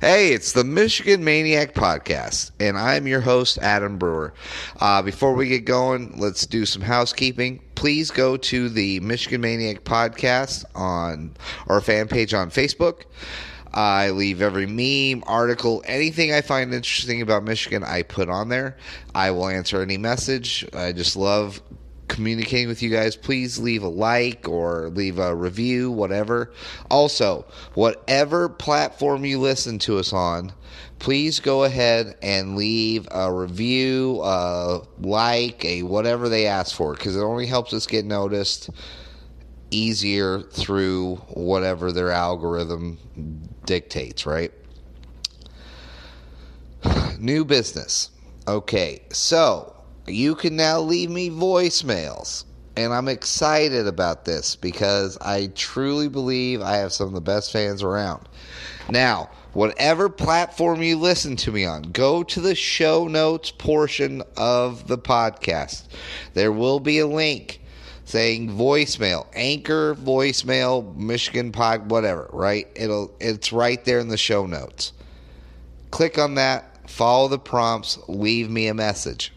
Hey, it's the Michigan Maniac Podcast, and I'm your host, Adam Brewer. Uh, before we get going, let's do some housekeeping. Please go to the Michigan Maniac Podcast on our fan page on Facebook. I leave every meme, article, anything I find interesting about Michigan, I put on there. I will answer any message. I just love communicating with you guys, please leave a like or leave a review, whatever. Also, whatever platform you listen to us on, please go ahead and leave a review, a like, a whatever they ask for, because it only helps us get noticed easier through whatever their algorithm dictates, right? New business. Okay, so you can now leave me voicemails. And I'm excited about this because I truly believe I have some of the best fans around. Now, whatever platform you listen to me on, go to the show notes portion of the podcast. There will be a link saying voicemail, anchor voicemail, Michigan pod, whatever, right? It'll it's right there in the show notes. Click on that, follow the prompts, leave me a message.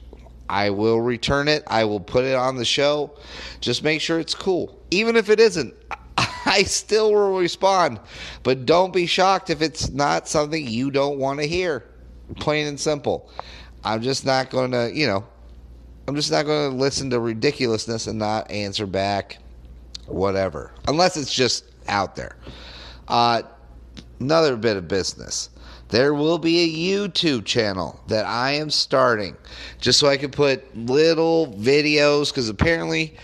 I will return it. I will put it on the show. Just make sure it's cool. Even if it isn't, I still will respond. But don't be shocked if it's not something you don't want to hear. Plain and simple. I'm just not going to, you know, I'm just not going to listen to ridiculousness and not answer back, whatever. Unless it's just out there. Uh, another bit of business there will be a YouTube channel that I am starting just so I can put little videos because apparently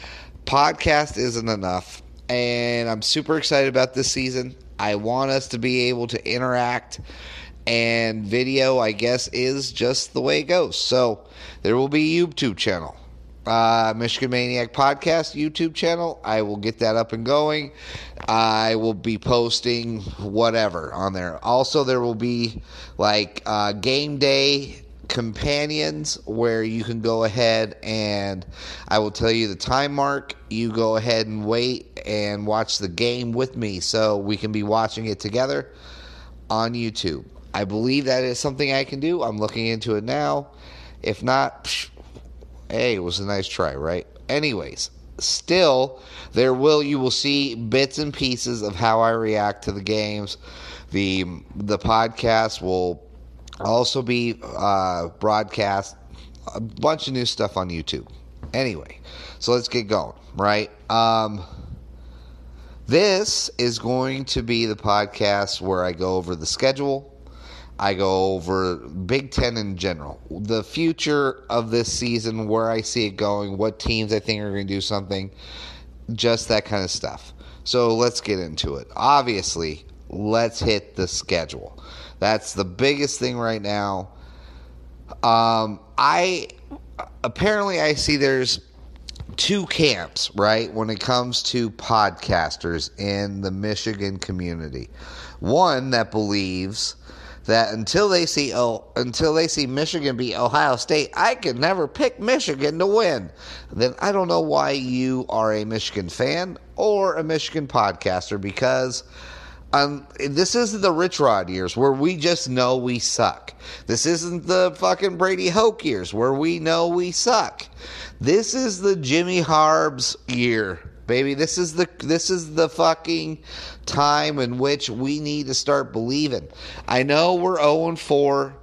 podcast isn't enough. And I'm super excited about this season. I want us to be able to interact, and video, I guess, is just the way it goes. So there will be a YouTube channel uh, Michigan Maniac Podcast YouTube channel. I will get that up and going. I will be posting whatever on there. Also, there will be like uh, game day companions where you can go ahead and I will tell you the time mark. You go ahead and wait and watch the game with me so we can be watching it together on YouTube. I believe that is something I can do. I'm looking into it now. If not, psh, hey, it was a nice try, right? Anyways, still there will you will see bits and pieces of how I react to the games. The the podcast will also be uh, broadcast a bunch of new stuff on YouTube. Anyway, so let's get going, right? Um, this is going to be the podcast where I go over the schedule I go over Big Ten in general, the future of this season, where I see it going, what teams I think are going to do something, just that kind of stuff. So let's get into it. Obviously, let's hit the schedule. That's the biggest thing right now. Um, I apparently I see there's two camps, right, when it comes to podcasters in the Michigan community. One that believes that until they see oh, until they see Michigan beat Ohio State, I could never pick Michigan to win. Then I don't know why you are a Michigan fan or a Michigan podcaster because um, this isn't the Rich Rod years where we just know we suck. This isn't the fucking Brady Hoke years where we know we suck. This is the Jimmy Harbs year baby. This is the this is the fucking time in which we need to start believing. I know we're 0 and 4.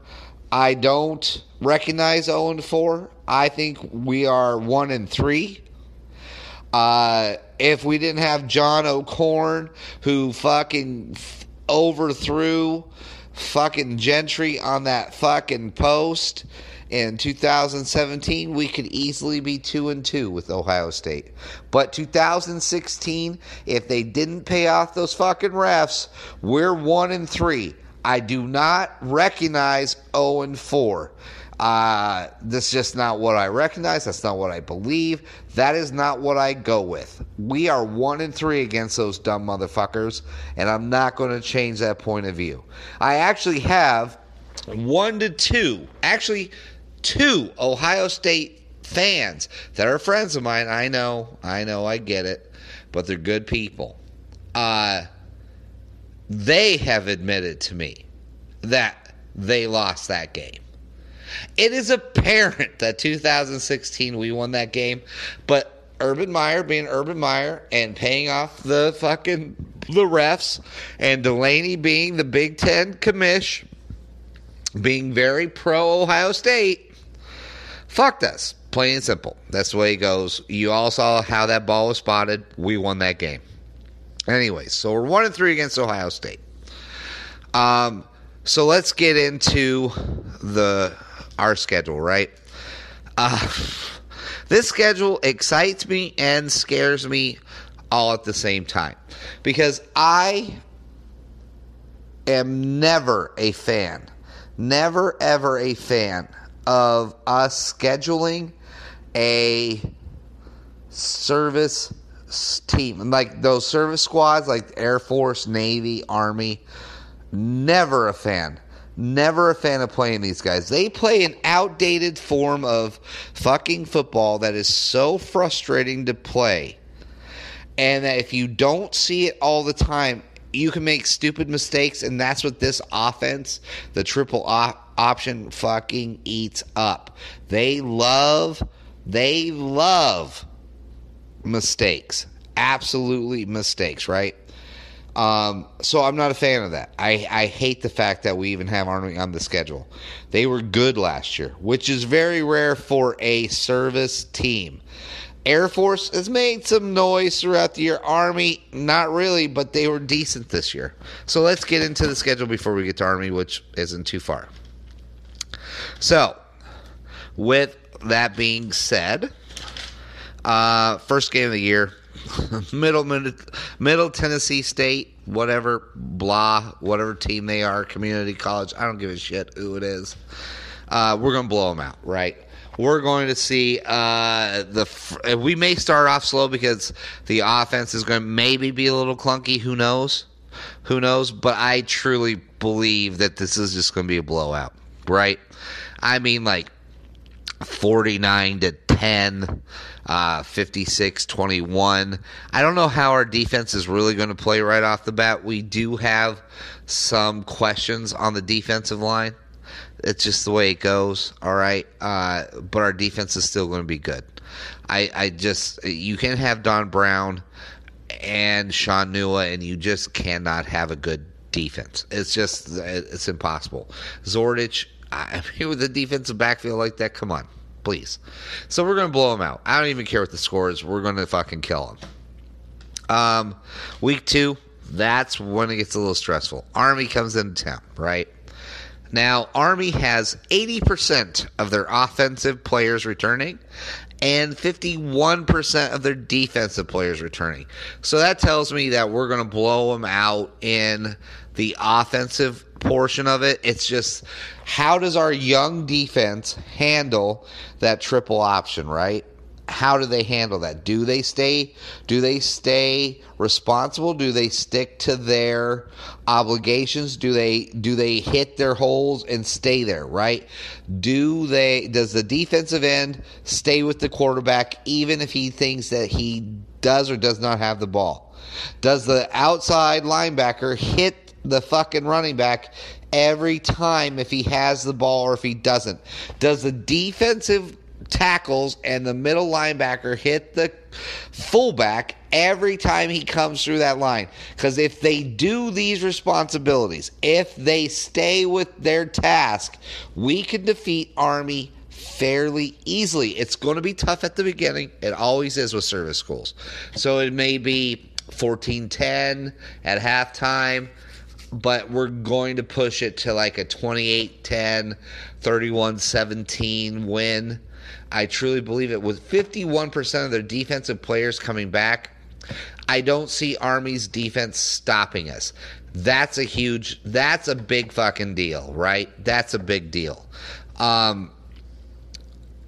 I don't recognize 0 and 4. I think we are 1 and 3. Uh, if we didn't have John O'Korn, who fucking overthrew fucking Gentry on that fucking post, in 2017 we could easily be 2 and 2 with Ohio State. But 2016 if they didn't pay off those fucking refs, we're 1 and 3. I do not recognize 0 and 4. Uh, that's just not what I recognize. That's not what I believe. That is not what I go with. We are one and three against those dumb motherfuckers, and I'm not going to change that point of view. I actually have one to two, actually two Ohio State fans that are friends of mine. I know, I know, I get it, but they're good people. Uh, they have admitted to me that they lost that game. It is apparent that 2016 we won that game, but Urban Meyer being Urban Meyer and paying off the fucking the refs, and Delany being the Big Ten commish, being very pro Ohio State, fucked us. Plain and simple. That's the way it goes. You all saw how that ball was spotted. We won that game. Anyways, so we're one and three against Ohio State. Um, so let's get into the our schedule, right? Uh, this schedule excites me and scares me all at the same time because I am never a fan, never ever a fan of us scheduling a service team like those service squads like Air Force, Navy, Army. Never a fan. Never a fan of playing these guys. They play an outdated form of fucking football that is so frustrating to play. And that if you don't see it all the time, you can make stupid mistakes. And that's what this offense, the triple op- option, fucking eats up. They love, they love mistakes. Absolutely mistakes, right? Um, so I'm not a fan of that. I, I hate the fact that we even have Army on the schedule. They were good last year, which is very rare for a service team. Air Force has made some noise throughout the year. Army, not really, but they were decent this year. So let's get into the schedule before we get to Army, which isn't too far. So, with that being said, uh, first game of the year, middle, middle Tennessee State, whatever blah, whatever team they are, community college. I don't give a shit who it is. Uh, we're gonna blow them out, right? We're going to see uh, the. We may start off slow because the offense is going to maybe be a little clunky. Who knows? Who knows? But I truly believe that this is just going to be a blowout, right? I mean, like 49 to 10, uh, 56 21. I don't know how our defense is really going to play right off the bat. We do have some questions on the defensive line. It's just the way it goes, all right. Uh, but our defense is still going to be good. I, I just, you can have Don Brown and Shaun Nua, and you just cannot have a good defense. It's just, it's impossible. Zordich, I mean, with a defensive backfield like that, come on, please. So we're going to blow them out. I don't even care what the score is. We're going to fucking kill them. Um, week two, that's when it gets a little stressful. Army comes into town, right? Now, Army has 80% of their offensive players returning and 51% of their defensive players returning. So that tells me that we're going to blow them out in the offensive portion of it. It's just how does our young defense handle that triple option, right? How do they handle that? Do they stay do they stay responsible? Do they stick to their obligations? Do they do they hit their holes and stay there, right? Do they does the defensive end stay with the quarterback even if he thinks that he does or does not have the ball? Does the outside linebacker hit the fucking running back every time if he has the ball or if he doesn't? Does the defensive tackles and the middle linebacker hit the fullback every time he comes through that line? Because if they do these responsibilities, if they stay with their task, we can defeat Army fairly easily. It's going to be tough at the beginning. It always is with service schools. So it may be 14 10 at halftime but we're going to push it to like a 28 10, 31 17 win. I truly believe it. With 51% of their defensive players coming back, I don't see Army's defense stopping us. That's a huge, that's a big fucking deal, right? That's a big deal. Um,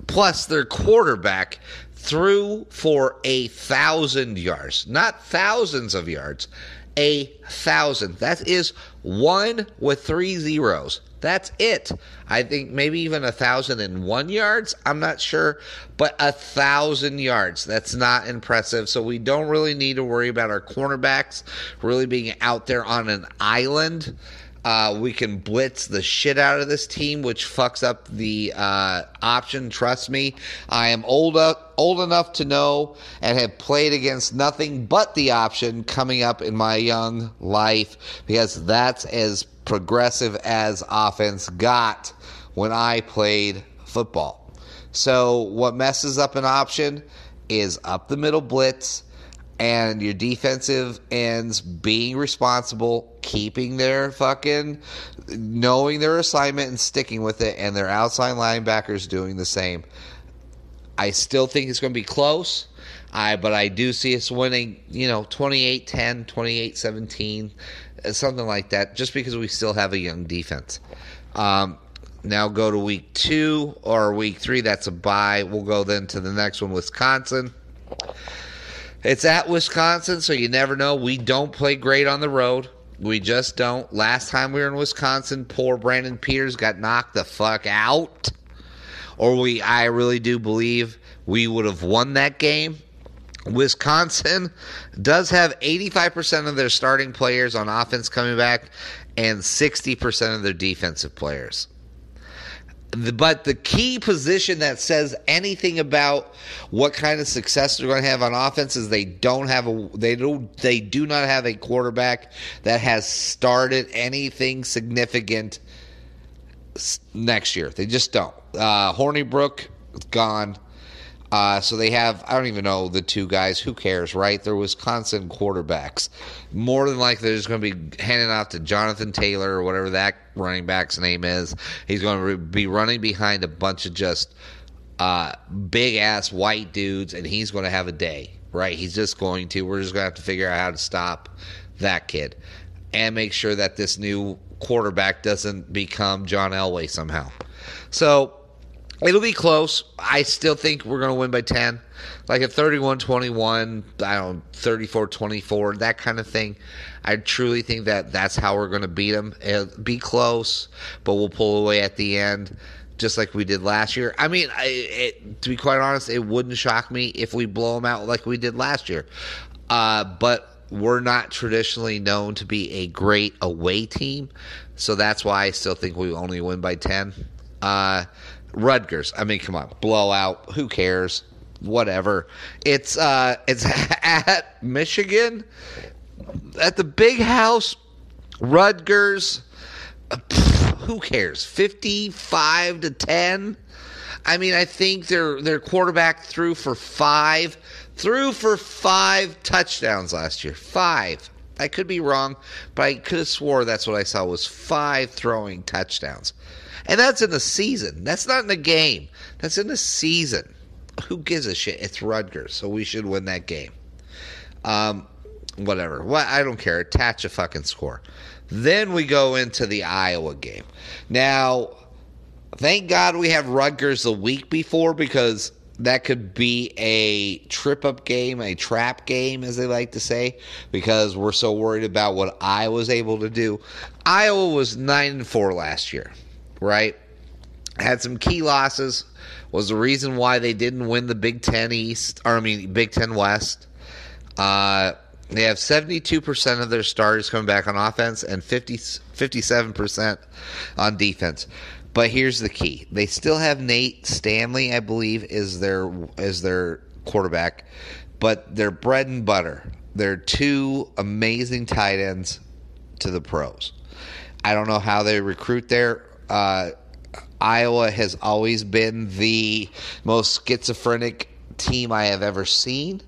Plus, their quarterback threw for a thousand yards, not thousands of yards, a thousand. That is one with three zeros. That's it. I think maybe even a thousand and one yards. I'm not sure, but a thousand yards. That's not impressive. So we don't really need to worry about our cornerbacks really being out there on an island. Uh, we can blitz the shit out of this team, which fucks up the uh, option. Trust me, I am old uh, old enough to know and have played against nothing but the option coming up in my young life because that's as progressive as offense got when I played football. So what messes up an option is up the middle blitz and your defensive ends being responsible, keeping their fucking knowing their assignment and sticking with it, and their outside linebackers doing the same. I still think it's going to be close. I but I do see us winning, you know, 28-10, 28-17, something like that just because we still have a young defense. Um, now go to week 2 or week 3, that's a bye. We'll go then to the next one Wisconsin. It's at Wisconsin, so you never know. We don't play great on the road. We just don't. Last time we were in Wisconsin, poor Brandon Peters got knocked the fuck out. Or we I really do believe we would have won that game. Wisconsin does have 85% of their starting players on offense coming back and 60% of their defensive players but the key position that says anything about what kind of success they're going to have on offense is they don't have a they do they do not have a quarterback that has started anything significant next year. They just don't. Uh, Hornibrook gone. Uh, so they have, I don't even know the two guys. Who cares, right? They're Wisconsin quarterbacks. More than likely, they're just going to be handing off to Jonathan Taylor or whatever that running back's name is. He's going to be running behind a bunch of just uh, big ass white dudes, and he's going to have a day, right? He's just going to. We're just going to have to figure out how to stop that kid and make sure that this new quarterback doesn't become John Elway somehow. So It'll be close. I still think we're going to win by 10. Like a 31 21, I don't know, 34 24, that kind of thing. I truly think that that's how we're going to beat them. It'll be close, but we'll pull away at the end, just like we did last year. I mean, I, it, to be quite honest, it wouldn't shock me if we blow them out like we did last year. Uh, but we're not traditionally known to be a great away team, so that's why I still think we only win by 10. Uh, Rutgers. I mean, come on, blowout. Who cares? Whatever. It's uh, it's at Michigan, at the Big House. Rutgers. Pff, who cares? Fifty-five to ten. I mean, I think their their quarterback threw for five, threw for five touchdowns last year. Five. I could be wrong, but I could have swore that's what I saw was five throwing touchdowns. And that's in the season. That's not in the game. That's in the season. Who gives a shit? It's Rutgers, so we should win that game. Um, whatever. Well, I don't care. Attach a fucking score. Then we go into the Iowa game. Now, thank God we have Rutgers the week before because that could be a trip up game, a trap game, as they like to say, because we're so worried about what I was able to do. Iowa was nine and four last year right? Had some key losses. Was the reason why they didn't win the Big Ten East, or I mean Big Ten West. Uh, they have 72% of their starters coming back on offense and 50, 57% on defense. But here's the key: they still have Nate Stanley, I believe, is their is their quarterback, but their bread and butter. They're two amazing tight ends to the pros. I don't know how they recruit there. Uh, Iowa has always been the most schizophrenic team I have ever seen.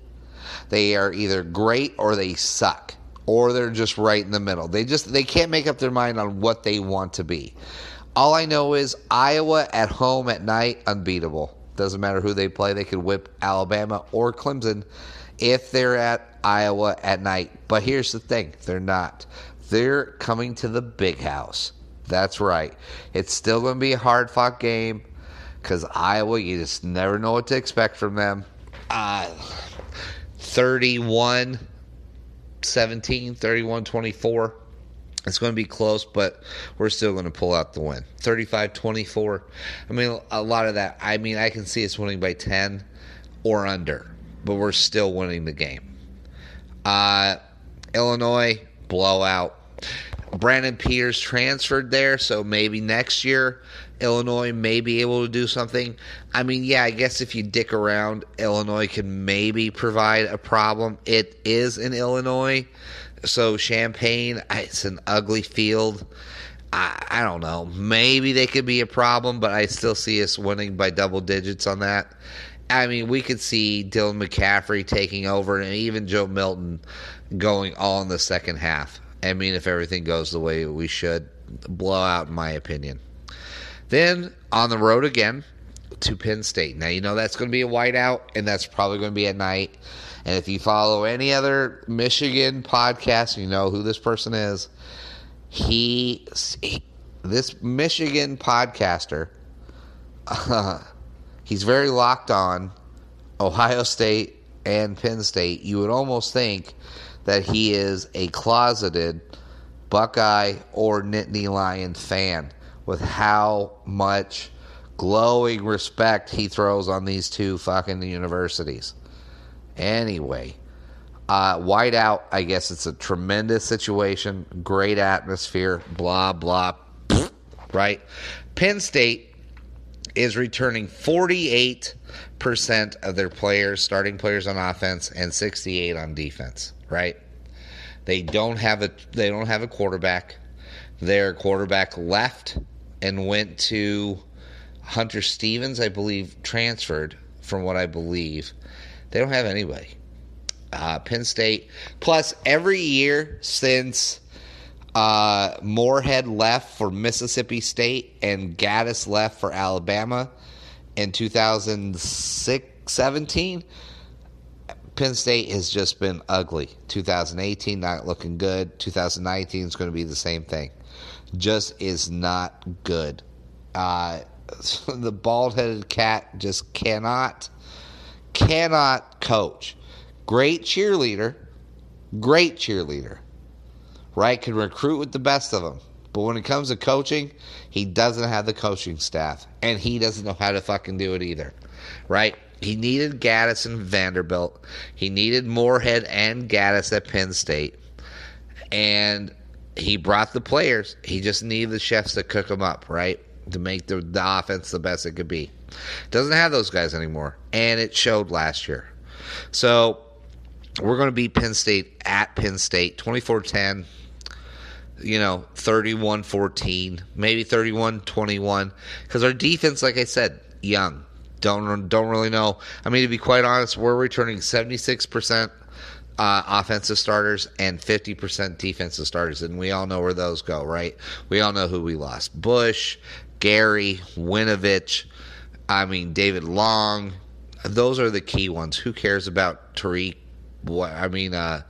They are either great or they suck, or they're just right in the middle. They just they can't make up their mind on what they want to be. All I know is Iowa at home at night unbeatable. Doesn't matter who they play, they could whip Alabama or Clemson if they're at Iowa at night. But here's the thing, they're not. They're coming to the big house. That's right. It's still going to be a hard fought game. because Iowa, you just never know what to expect from them. Uh, 31 17, 31 24. It's going to be close, but we're still going to pull out the win. 35 24. I mean, a lot of that. I mean, I can see us winning by 10 or under, but we're still winning the game. Uh, Illinois, blowout. Brandon Peters transferred there, so maybe next year Illinois may be able to do something. I mean, yeah, I guess if you dick around, Illinois can maybe provide a problem. It is in Illinois, so Champaign, it's an ugly field. I, I don't know. Maybe they could be a problem, but I still see us winning by double digits on that. I mean, we could see Dylan McCaffrey taking over and even Joe Milton going all in the second half. I mean, if everything goes the way we should, blowout, in my opinion. Then on the road again to Penn State. Now, you know that's going to be a whiteout, and that's probably going to be at night. And if you follow any other Michigan podcast, you know who this person is. He, he this Michigan podcaster, uh, he's very locked on Ohio State and Penn State. You would almost think that he is a closeted Buckeye or Nittany Lion fan with how much glowing respect he throws on these two fucking universities. Anyway, uh, whiteout, I guess it's a tremendous situation, great atmosphere, blah, blah, right? Penn State is returning 48% of their players, starting players on offense, and 68 on defense, right? They don't have a they don't have a quarterback. Their quarterback left and went to Hunter Stevens, I believe, transferred from what I believe. They don't have anybody. Uh, Penn State. Plus, every year since uh, Moorhead left for Mississippi State and Gattis left for Alabama in 2006 17, Penn State has just been ugly. 2018 not looking good. 2019 is going to be the same thing just is not good. Uh, the bald headed cat just cannot, cannot coach. Great cheerleader, great cheerleader, right? Can recruit with the best of them. But when it comes to coaching, he doesn't have the coaching staff, and he doesn't know how to fucking do it either, right? He needed Gattis and Vanderbilt. He needed Moorhead and Gattis at Penn State. And he brought the players. He just needed the chefs to cook them up, right? To make the, the offense the best it could be. Doesn't have those guys anymore. And it showed last year. So we're going to beat Penn State at Penn State 24 10 you know, 31 14, maybe 31 21. Because our defense, like I said, young. Don't, don't really know. I mean, to be quite honest, we're returning 76% uh, offensive starters and 50% defensive starters. And we all know where those go, right? We all know who we lost Bush, Gary, Winovich, I mean, David Long. Those are the key ones. Who cares about Tariq? What I mean, uh,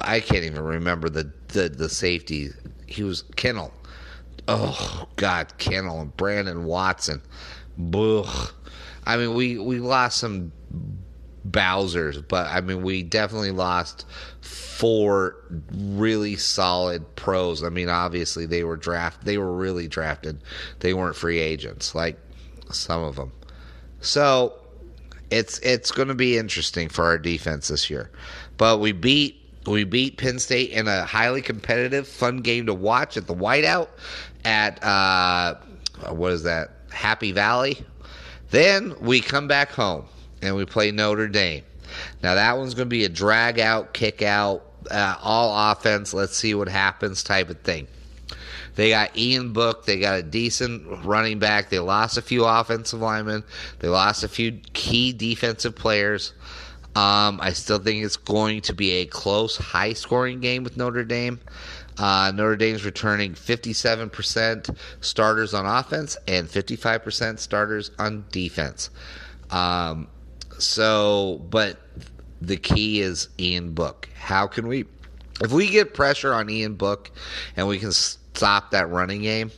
I can't even remember the, the, the safety. He was Kinnel. Oh God, Kinnel and Brandon Watson. I mean, we we lost some Bowser's, but I mean, we definitely lost four really solid pros. I mean, obviously they were draft, they were really drafted. They weren't free agents like some of them. So it's it's going to be interesting for our defense this year. But we beat we beat Penn State in a highly competitive, fun game to watch at the Whiteout at uh, what is that? Happy Valley. Then we come back home and we play Notre Dame. Now that one's going to be a drag out, kick out, uh, all offense. Let's see what happens type of thing. They got Ian Book. They got a decent running back. They lost a few offensive linemen. They lost a few key defensive players. Um, I still think it's going to be a close, high scoring game with Notre Dame. Uh, Notre Dame's returning 57% starters on offense and 55% starters on defense. Um, so, but the key is Ian Book. How can we, if we get pressure on Ian Book and we can stop that running game,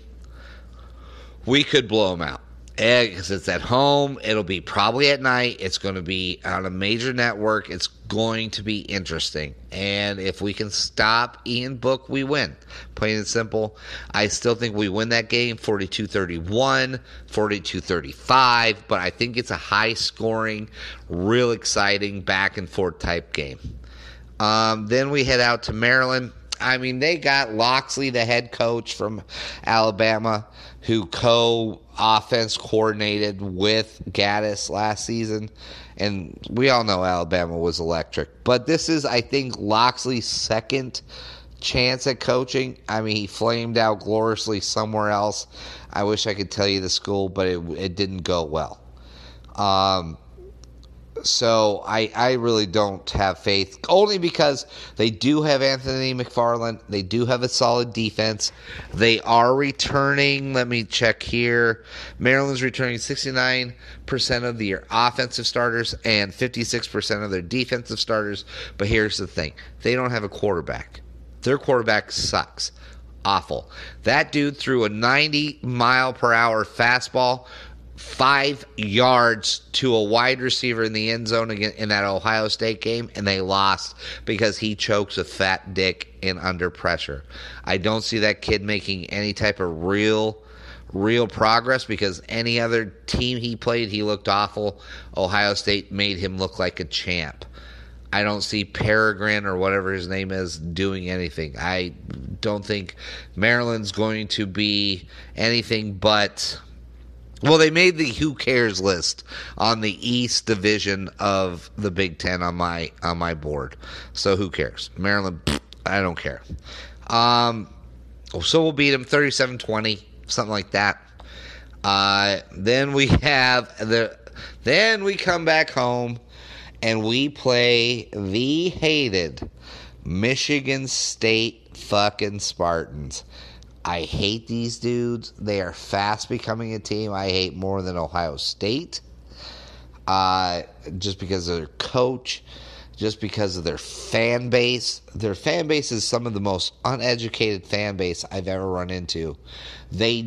we could blow him out. Because it's at home. It'll be probably at night. It's going to be on a major network. It's going to be interesting. And if we can stop Ian Book, we win. Plain and simple. I still think we win that game 42 31, 42 35, but I think it's a high scoring, real exciting back and forth type game. Um, then we head out to Maryland. I mean, they got Locksley, the head coach from Alabama, who co offense coordinated with Gattis last season. And we all know Alabama was electric. But this is, I think, Locksley's second chance at coaching. I mean, he flamed out gloriously somewhere else. I wish I could tell you the school, but it, it didn't go well. Um, so I, I really don't have faith only because they do have Anthony McFarland. They do have a solid defense. They are returning. Let me check here. Maryland's returning 69% of their offensive starters and 56% of their defensive starters. But here's the thing they don't have a quarterback. Their quarterback sucks. Awful. That dude threw a 90 mile per hour fastball five yards to a wide receiver in the end zone in that Ohio State game, and they lost because he chokes a fat dick in under pressure. I don't see that kid making any type of real, real progress because any other team he played, he looked awful. Ohio State made him look like a champ. I don't see Peregrine or whatever his name is doing anything. I don't think Maryland's going to be anything but well, they made the who cares list on the East Division of the Big Ten on my on my board. So who cares? Maryland, I don't care. Um, so we'll beat them 37-20, something like that. Uh, then we have the then we come back home and we play the hated Michigan State fucking Spartans. I hate these dudes. They are fast becoming a team I hate more than Ohio State. Uh, just because of their coach, just because of their fan base. Their fan base is some of the most uneducated fan base I've ever run into. They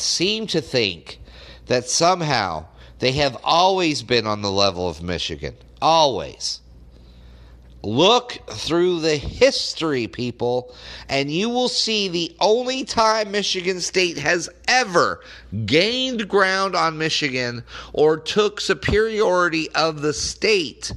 seem to think that somehow they have always been on the level of Michigan. Always. Look through the history, people, and you will see the only time Michigan State has ever gained ground on Michigan or took superiority of the state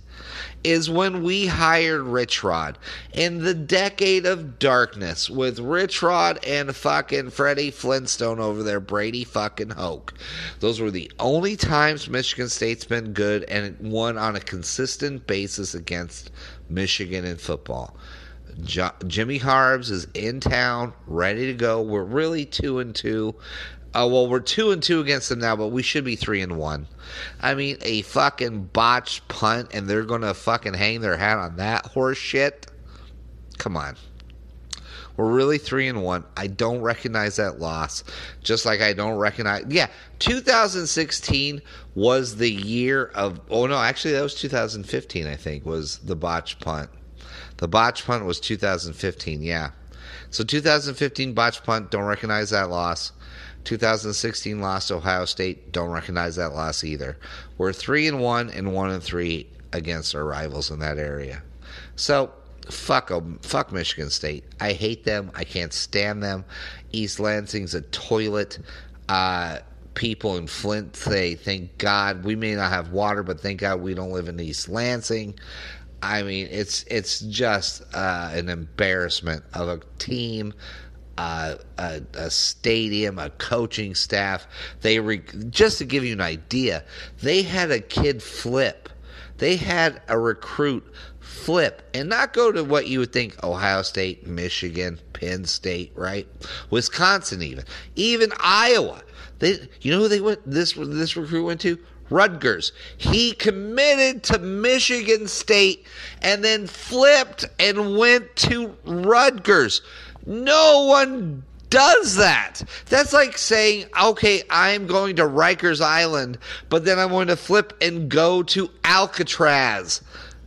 is when we hired Rich Rod in the decade of darkness with Rich Rod and fucking Freddie Flintstone over there, Brady fucking Hoke. Those were the only times Michigan State's been good and won on a consistent basis against Michigan in football. Jo- Jimmy Harbs is in town, ready to go. We're really two and two. Uh, well, we're two and two against them now, but we should be three and one. I mean, a fucking botched punt, and they're gonna fucking hang their hat on that horse shit. Come on. We're really three and one. I don't recognize that loss, just like I don't recognize. Yeah, 2016 was the year of. Oh no, actually that was 2015. I think was the botched punt. The botched punt was 2015. Yeah, so 2015 botched punt. Don't recognize that loss. 2016 lost Ohio State. Don't recognize that loss either. We're three and one and one and three against our rivals in that area. So fuck them. Fuck Michigan State. I hate them. I can't stand them. East Lansing's a toilet. Uh, people in Flint say, "Thank God we may not have water, but thank God we don't live in East Lansing." I mean, it's it's just uh, an embarrassment of a team a, a, stadium, a coaching staff. They re- just to give you an idea, they had a kid flip. They had a recruit flip and not go to what you would think Ohio State, Michigan, Penn State, right? Wisconsin, even even Iowa. They, you know who they went? This this recruit went to Rutgers. He committed to Michigan State and then flipped and went to Rutgers. No one does that. That's like saying, okay, I'm going to Rikers Island, but then I'm going to flip and go to Alcatraz.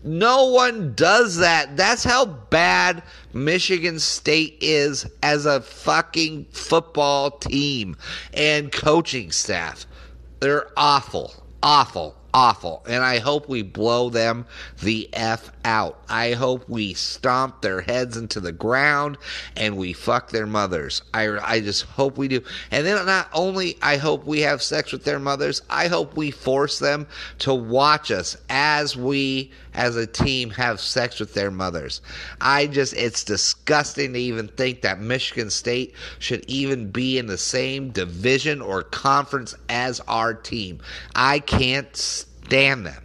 No one does that. That's how bad Michigan State is as a fucking football team and coaching staff. They're awful, awful, awful. And I hope we blow them the F out. I hope we stomp their heads into the ground and we fuck their mothers. I, I just hope we do. And then not only I hope we have sex with their mothers, I hope we force them to watch us as we as a team have sex with their mothers. I just, it's disgusting to even think that Michigan State should even be in the same division or conference as our team. I can't stand them.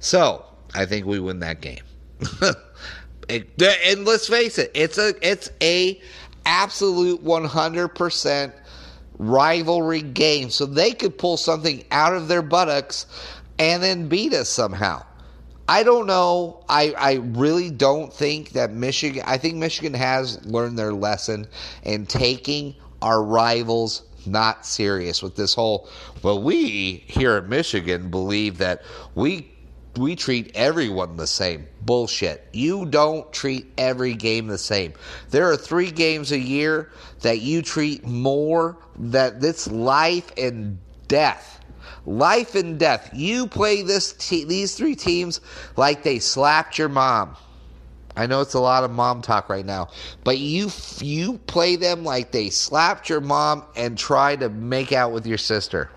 So, I think we win that game. it, and let's face it, it's a it's a absolute 100% rivalry game. So they could pull something out of their buttocks and then beat us somehow. I don't know. I, I really don't think that Michigan, I think Michigan has learned their lesson in taking our rivals not serious with this whole, well, we here at Michigan believe that we we treat everyone the same. Bullshit. You don't treat every game the same. There are three games a year that you treat more that it's life and death. Life and death. You play this te- these three teams like they slapped your mom. I know it's a lot of mom talk right now, but you you play them like they slapped your mom and try to make out with your sister.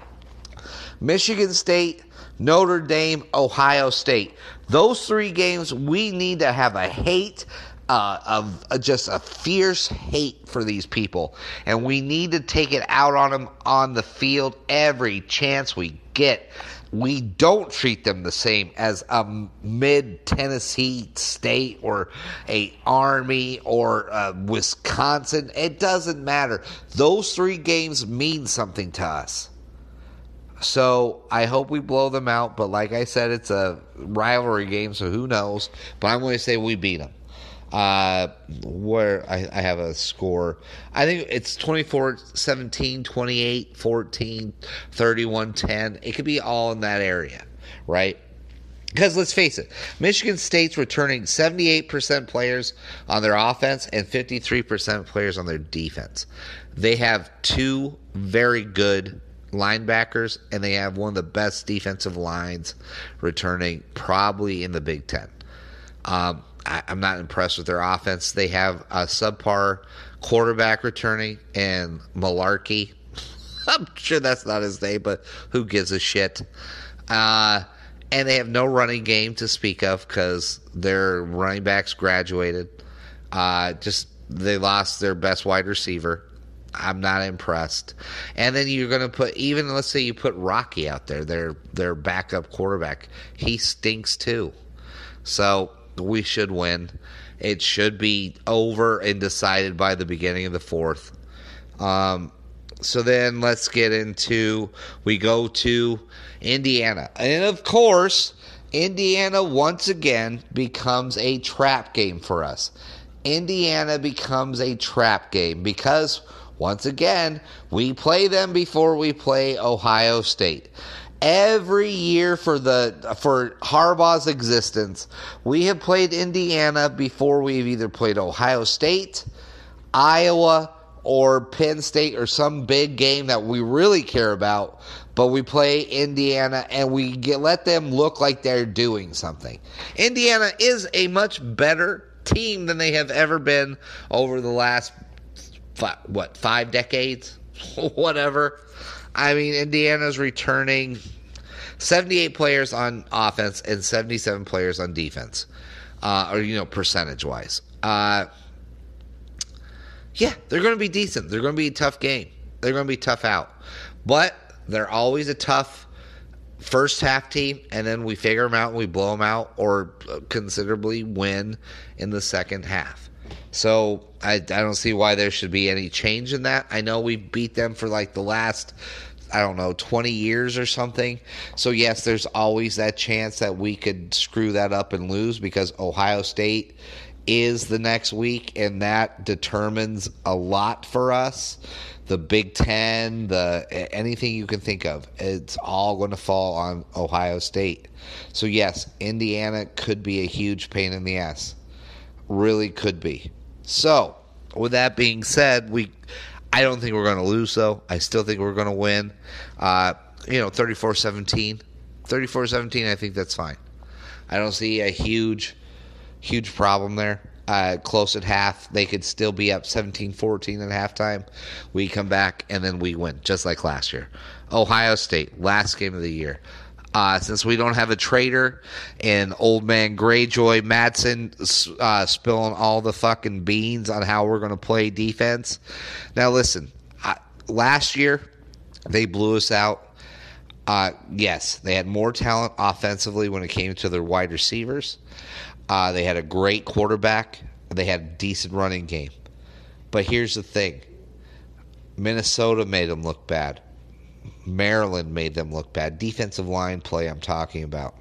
Michigan State Notre Dame, Ohio State. Those three games, we need to have a hate, uh, of uh, just a fierce hate for these people, and we need to take it out on them on the field every chance we get. We don't treat them the same as a mid Tennessee State or a Army or a Wisconsin. It doesn't matter. Those three games mean something to us. So I hope we blow them out. But like I said, it's a rivalry game, so who knows? But I'm going to say we beat them. Uh, where I, I, have a score. I think it's 24 17, 28 14, 31 10. It could be all in that area, right? Because let's face it, Michigan State's returning 78% players on their offense and 53% players on their defense. They have two very good linebackers, and they have one of the best defensive lines returning probably in the Big Ten. Um, I, am not impressed with their offense. They have a subpar quarterback returning and Malarkey. I'm sure that's not his name, but who gives a shit? Uh, and they have no running game to speak of because their running backs graduated. Uh, just they lost their best wide receiver. I'm not impressed. And then you're going to put even let's say you put Rocky out there, their their backup quarterback. He stinks too. So we should win. It should be over and decided by the beginning of the fourth. Um, so then let's get into we go to Indiana. And of course, Indiana once again becomes a trap game for us. Indiana becomes a trap game because once again, we play them before we play Ohio State. Every year for the for Harbaugh's existence, we have played Indiana before we've either played Ohio State, Iowa, or Penn State or some big game that we really care about, but we play Indiana and we get, let them look like they're doing something. Indiana is a much better team than they have ever been over the last five, what five decades, whatever. I mean, Indiana's returning 78 players on offense and 77 players on defense, uh, or you know, percentage wise. Uh, yeah, they're going to be decent. They're going to be a tough game. They're going to be tough out, but they're always a tough first half team, and then we figure them out and we blow them out, or considerably win in the second half. So I, I don't see why there should be any change in that. I know we beat them for like the last, I don't know, 20 years or something. So, yes, there's always that chance that we could screw that up and lose because Ohio State is the next week, and that determines a lot for us. The Big Ten, the anything you can think of, it's all going to fall on Ohio State. So yes, Indiana could be a huge pain in the ass, really could be. So with that being said, we I don't think we're going to lose though. I still think we're going to win. Uh, you know, 34-17. 34-17, I think that's fine. I don't see a huge huge problem there. Uh, close at half. They could still be up 17 14 at halftime. We come back and then we win, just like last year. Ohio State, last game of the year. Uh, since we don't have a traitor and old man Greyjoy Mattison uh, spilling all the fucking beans on how we're going to play defense. Now, listen, last year they blew us out. Uh, yes, they had more talent offensively when it came to their wide receivers. Uh, they had a great quarterback. They had a decent running game. But here's the thing Minnesota made them look bad. Maryland made them look bad. Defensive line play, I'm talking about.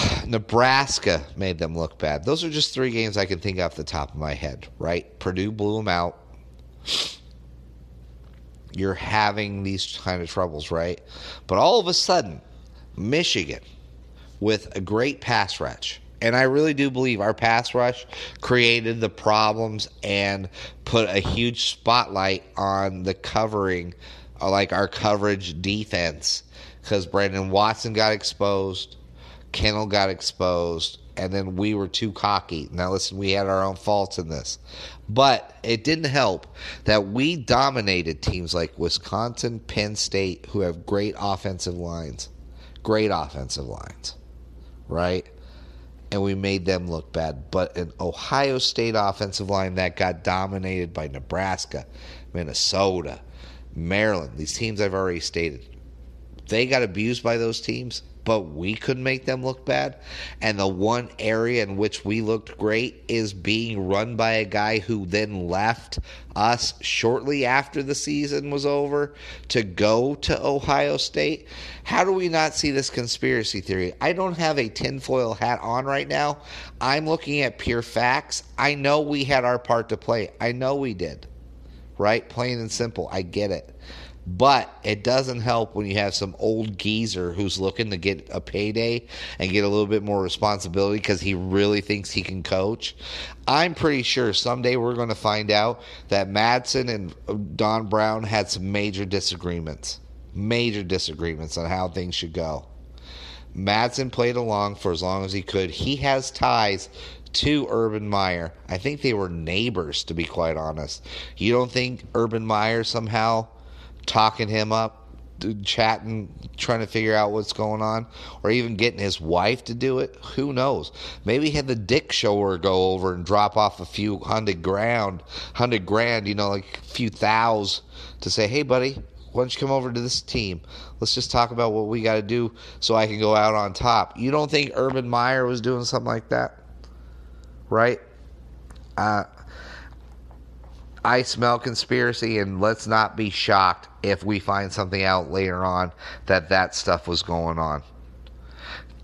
Nebraska made them look bad. Those are just three games I can think off the top of my head, right? Purdue blew them out. You're having these kind of troubles, right? But all of a sudden, Michigan, with a great pass rush. And I really do believe our pass rush created the problems and put a huge spotlight on the covering, Uh, like our coverage defense. Because Brandon Watson got exposed, Kinnel got exposed, and then we were too cocky. Now, listen, we had our own faults in this. But it didn't help that we dominated teams like Wisconsin, Penn State, who have great offensive lines. Great offensive lines right? And we made them look bad. But an Ohio State offensive line that got dominated by Nebraska, Minnesota, Maryland, these teams I've already stated, they got abused by those teams but we could make them look bad. And the one area in which we looked great is being run by a guy who then left us shortly after the season was over to go to Ohio State. How do we not see this conspiracy theory? I don't have a tinfoil hat on right now. I'm looking at pure facts. I know we had our part to play. I know we did. Right? Plain and simple. I get it. But it doesn't help when you have some old geezer who's looking to get a payday and get a little bit more responsibility because he really thinks he can coach. I'm pretty sure someday we're going to find out that Mattison and uh, Don Brown had some major disagreements, major disagreements on how things should go. Mattison played along for as long as he could. He has ties to Urban Meyer. I think they were neighbors, to be quite honest. You don't think Urban Meyer somehow talking him up, chatting, trying to figure out what's going on, or even getting his wife to do it. Who knows? Maybe had the dick shower go over and drop off a few hundred grand, hundred grand, you know, like a few thous to say, hey, buddy, why don't you come over to this team? Let's just talk about what we got to do so I can go out on top. You don't think Urban Meyer was doing something like that? Right? Uh, I smell conspiracy, and let's not be shocked if we find something out later on that that stuff was going on.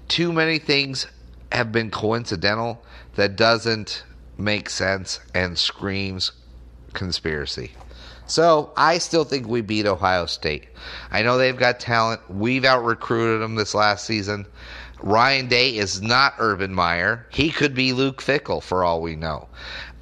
Too many things have been coincidental that doesn't make sense and screams conspiracy. So I still think we beat Ohio State. I know they've got talent. We've out recruited them this last season. Ryan Day is not Urban Meyer. He could be Luke Fickell for all we know.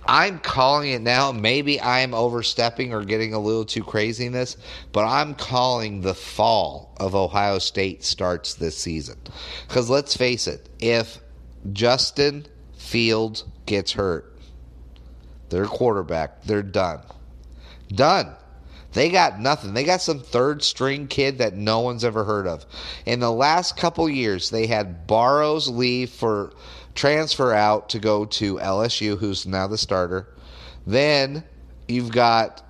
I'm calling it now. Maybe I'm overstepping or getting a little too crazy in this, but I'm calling the fall of Ohio State starts this season. Because let's face it, if Justin Fields gets hurt, their quarterback, they're done. Done. They got nothing. They got some third string kid that no one's ever heard of. In the last couple years, they had Burrows leave for transfer out to go to LSU, who's now the starter. Then you've got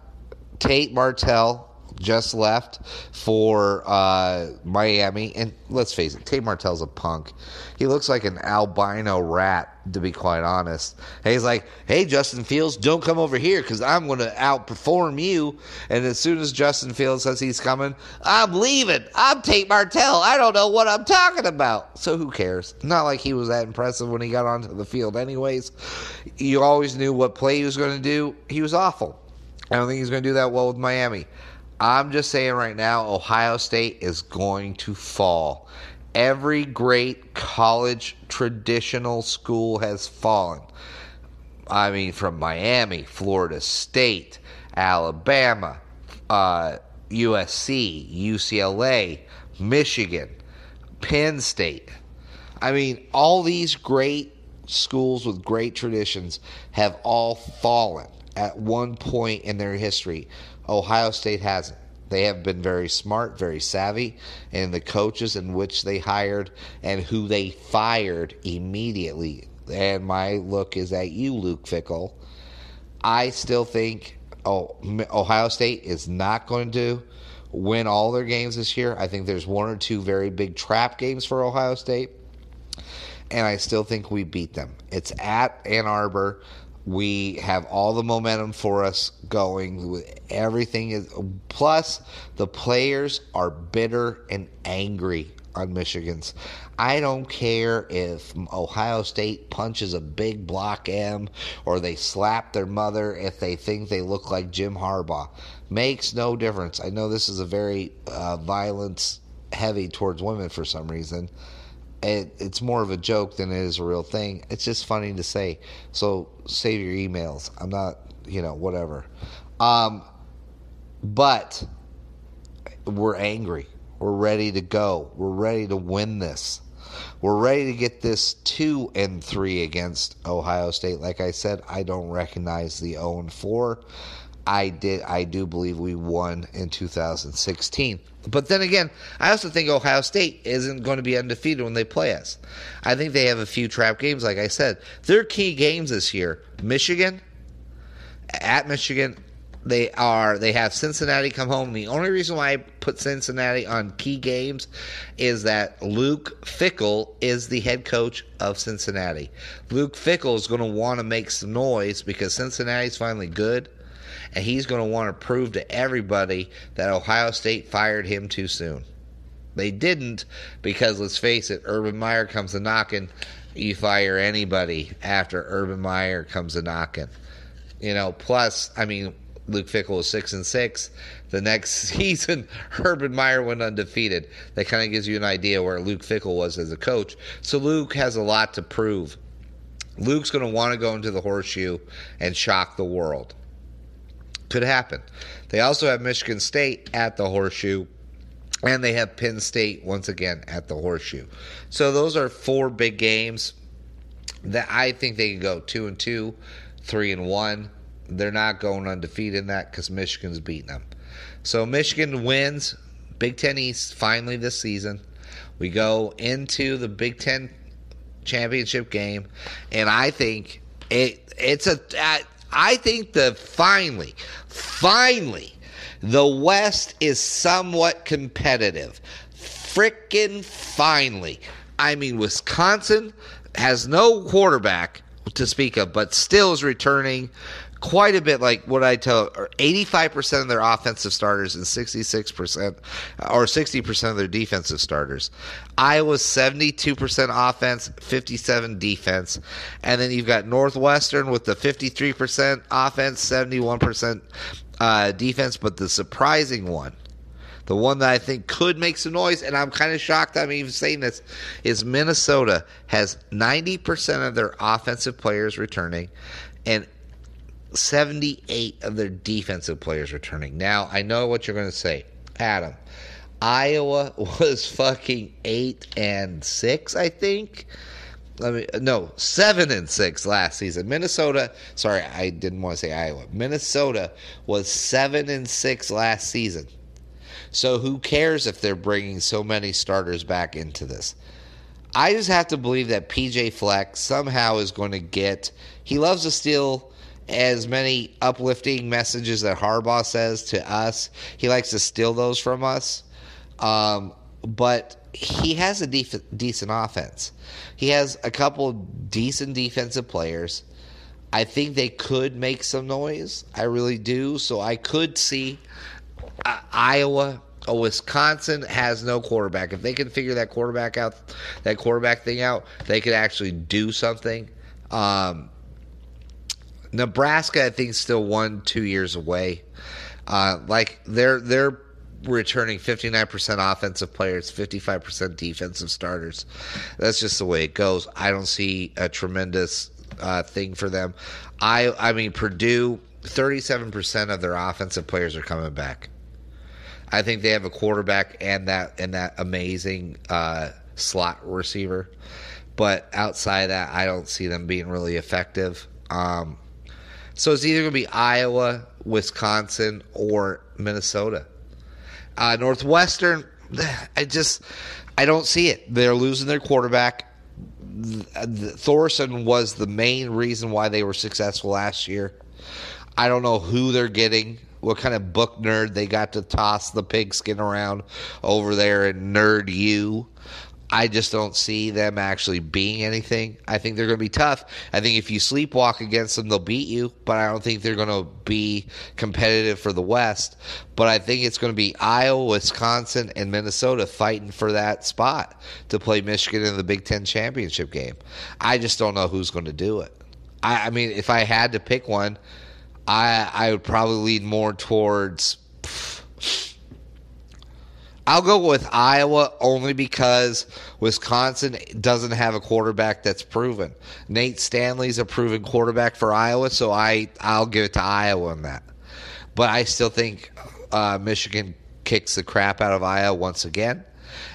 Tate Martell just left for uh, Miami. And let's face it, Tate Martell's a punk. He looks like an albino rat, to be quite honest. And he's like, hey, Justin Fields, don't come over here because I'm going to outperform you. And as soon as Justin Fields says he's coming, I'm leaving. I'm Tate Martell. I don't know what I'm talking about. So who cares? Not like he was that impressive when he got onto the field, anyways. You always knew what play he was going to do. He was awful. I don't think he's going to do that well with Miami. I'm just saying right now, Ohio State is going to fall. Every great college traditional school has fallen. I mean, from Miami, Florida State, Alabama, uh, USC, UCLA, Michigan, Penn State. I mean, all these great schools with great traditions have all fallen at one point in their history. Ohio State hasn't. They have been very smart, very savvy, and the coaches in which they hired and who they fired immediately. And my look is at you, Luke Fickell. I still think oh, Ohio State is not going to win all their games this year. I think there's one or two very big trap games for Ohio State. And I still think we beat them. It's at Ann Arbor. We have all the momentum for us going. With everything is plus the players are bitter and angry on Michigan's. I don't care if Ohio State punches a big block M or they slap their mother if they think they look like Jim Harbaugh. Makes no difference. I know this is a very uh, violence heavy towards women for some reason it, it's more of a joke than it is a real thing. It's just funny to say. So save your emails. I'm not, you know, whatever. Um, but we're angry. We're ready to go. We're ready to win this. We're ready to get this two and three against Ohio State. Like I said, I don't recognize the 0 and 4. I did. I do believe we won in 2016. But then again, I also think Ohio State isn't going to be undefeated when they play us. I think they have a few trap games. Like I said, their key games this year: Michigan, at Michigan. They are. They have Cincinnati come home. The only reason why I put Cincinnati on key games is that Luke Fickell is the head coach of Cincinnati. Luke Fickell is going to want to make some noise because Cincinnati's finally good and he's going to want to prove to everybody that Ohio State fired him too soon. They didn't because let's face it, Urban Meyer comes a knocking. You fire anybody after Urban Meyer comes a knocking. You know, plus, I mean, Luke Fickell was six and six. The next season, Urban Meyer went undefeated. That kind of gives you an idea where Luke Fickell was as a coach. So Luke has a lot to prove. Luke's going to want to go into the horseshoe and shock the world. Could happen. They also have Michigan State at the Horseshoe, and they have Penn State once again at the Horseshoe. So those are four big games that I think they can go two and two, three and one. They're not going undefeated in that because Michigan's beating them. So Michigan wins Big Ten East finally this season. We go into the Big Ten championship game, and I think it it's a. think the finally, finally, the West is somewhat competitive. Frickin' finally. I mean, Wisconsin has no quarterback to speak of, but still is returning quite a bit like what I tell 85% of their offensive starters and 66% or 60% of their defensive starters. Iowa's 72% offense, 57 defense. And then you've got Northwestern with the 53% offense, 71% uh, defense, but the surprising one the one that I think could make some noise, and I'm kind of shocked I'm even saying this, is Minnesota has 90% of their offensive players returning and 78 of their defensive players returning. Now, I know what you're going to say. Adam, Iowa was fucking 8 and 6, I think. Let me no, 7 and 6 last season. Minnesota, sorry, I didn't want to say Iowa. Minnesota was 7 and 6 last season. So who cares if they're bringing so many starters back into this? I just have to believe that PJ Fleck somehow is going to get he loves to steal as many uplifting messages that Harbaugh says to us. He likes to steal those from us. Um, but he has a def- decent offense. He has a couple decent defensive players. I think they could make some noise. I really do. So I could see uh, Iowa or Wisconsin has no quarterback. If they can figure that quarterback out, that quarterback thing out, they could actually do something. Um, Nebraska, I think, still one, two years away. Uh, like they're they're returning 59% offensive players, 55% defensive starters. That's just the way it goes. I don't see a tremendous uh, thing for them. I I mean Purdue, 37% of their offensive players are coming back. I think they have a quarterback and that and that amazing uh, slot receiver, but outside that, I don't see them being really effective. Um, so it's either going to be Iowa, Wisconsin, or Minnesota. Uh, Northwestern, I just I don't see it. They're losing their quarterback. Thorson was the main reason why they were successful last year. I don't know who they're getting, what kind of book nerd they got to toss the pigskin around over there and nerd you. I just don't see them actually being anything. I think they're going to be tough. I think if you sleepwalk against them, they'll beat you, but I don't think they're going to be competitive for the West. But I think it's going to be Iowa, Wisconsin, and Minnesota fighting for that spot to play Michigan in the Big Ten championship game. I just don't know who's going to do it. I, I mean, if I had to pick one, I I would probably lean more towards. I'll go with Iowa only because Wisconsin doesn't have a quarterback that's proven. Nate Stanley's a proven quarterback for Iowa, so I I'll give it to Iowa in that. But I still think uh, Michigan kicks the crap out of Iowa once again,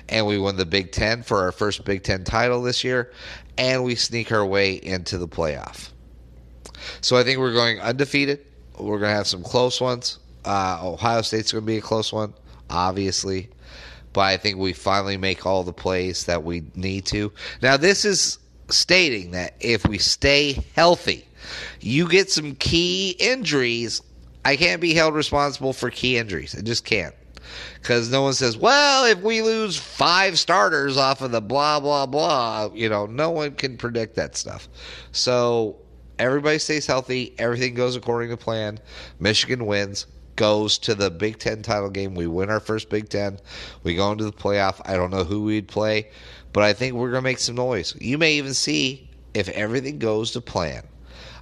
and we win the Big Ten for our first Big Ten title this year, and we sneak our way into the playoff. So I think we're going undefeated. We're going to have some close ones. Uh, Ohio State's going to be a close one, obviously but I think we finally make all the plays that we need to. Now, this is stating that if we stay healthy, you get some key injuries. I can't be held responsible for key injuries. I just can't. Because no one says, well, if we lose five starters off of the blah, blah, blah, you know, no one can predict that stuff. So everybody stays healthy. Everything goes according to plan. Michigan wins goes to the Big Ten title game. We win our first Big Ten. We go into the playoff. I don't know who we'd play, but I think we're going to make some noise. You may even see if everything goes to plan.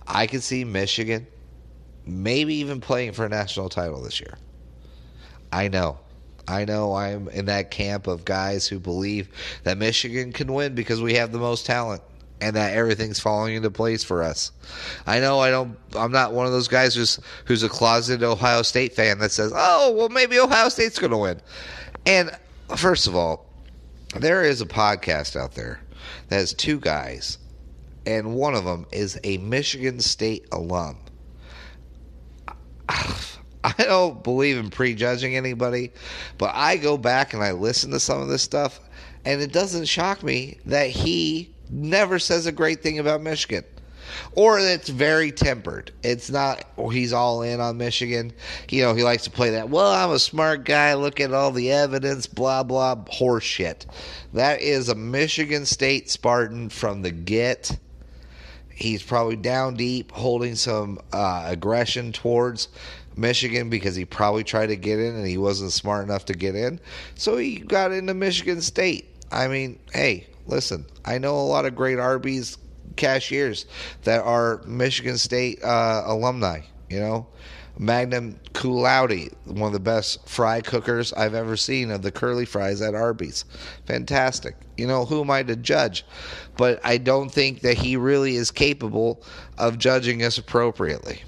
I could see Michigan maybe even playing for a national title this year. I know. I know I'm in that camp of guys who believe that Michigan can win because we have the most talent and that everything's falling into place for us. I know I don't I'm not one of those guys who's who's a closeted Ohio State fan that says, "Oh, well maybe Ohio State's going to win." And first of all, there is a podcast out there that has two guys and one of them is a Michigan State alum. I don't believe in prejudging anybody, but I go back and I listen to some of this stuff and it doesn't shock me that he never says a great thing about Michigan. Or it's very tempered. It's not, or he's all in on Michigan. You know, he likes to play that, well, I'm a smart guy, look at all the evidence, blah, blah, horseshit. That is a Michigan State Spartan from the get. He's probably down deep, holding some uh, aggression towards Michigan because he probably tried to get in and he wasn't smart enough to get in. So he got into Michigan State. I mean, hey, listen, I know a lot of great Arby's cashiers that are Michigan State uh, alumni. You know, Magnum cum laude, one of the best fry cookers I've ever seen of the curly fries at Arby's. Fantastic. You know, who am I to judge? But I don't think that he really is capable of judging us appropriately,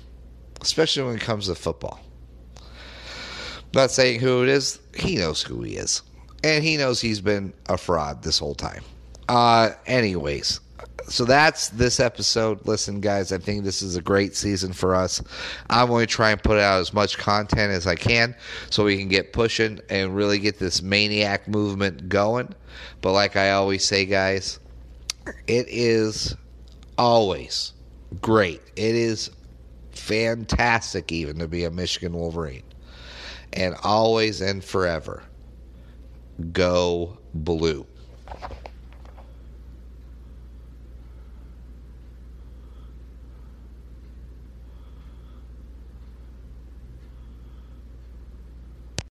especially when it comes to football. Not saying who it is, he knows who he is. And he knows he's been a fraud this whole time. Uh, anyways, so that's this episode. Listen, guys, I think this is a great season for us. I'm going to try and put out as much content as I can so we can get pushing and really get this maniac movement going. But like I always say, guys, it is always great. It is fantastic, even to be a Michigan Wolverine. And always and forever, go blue.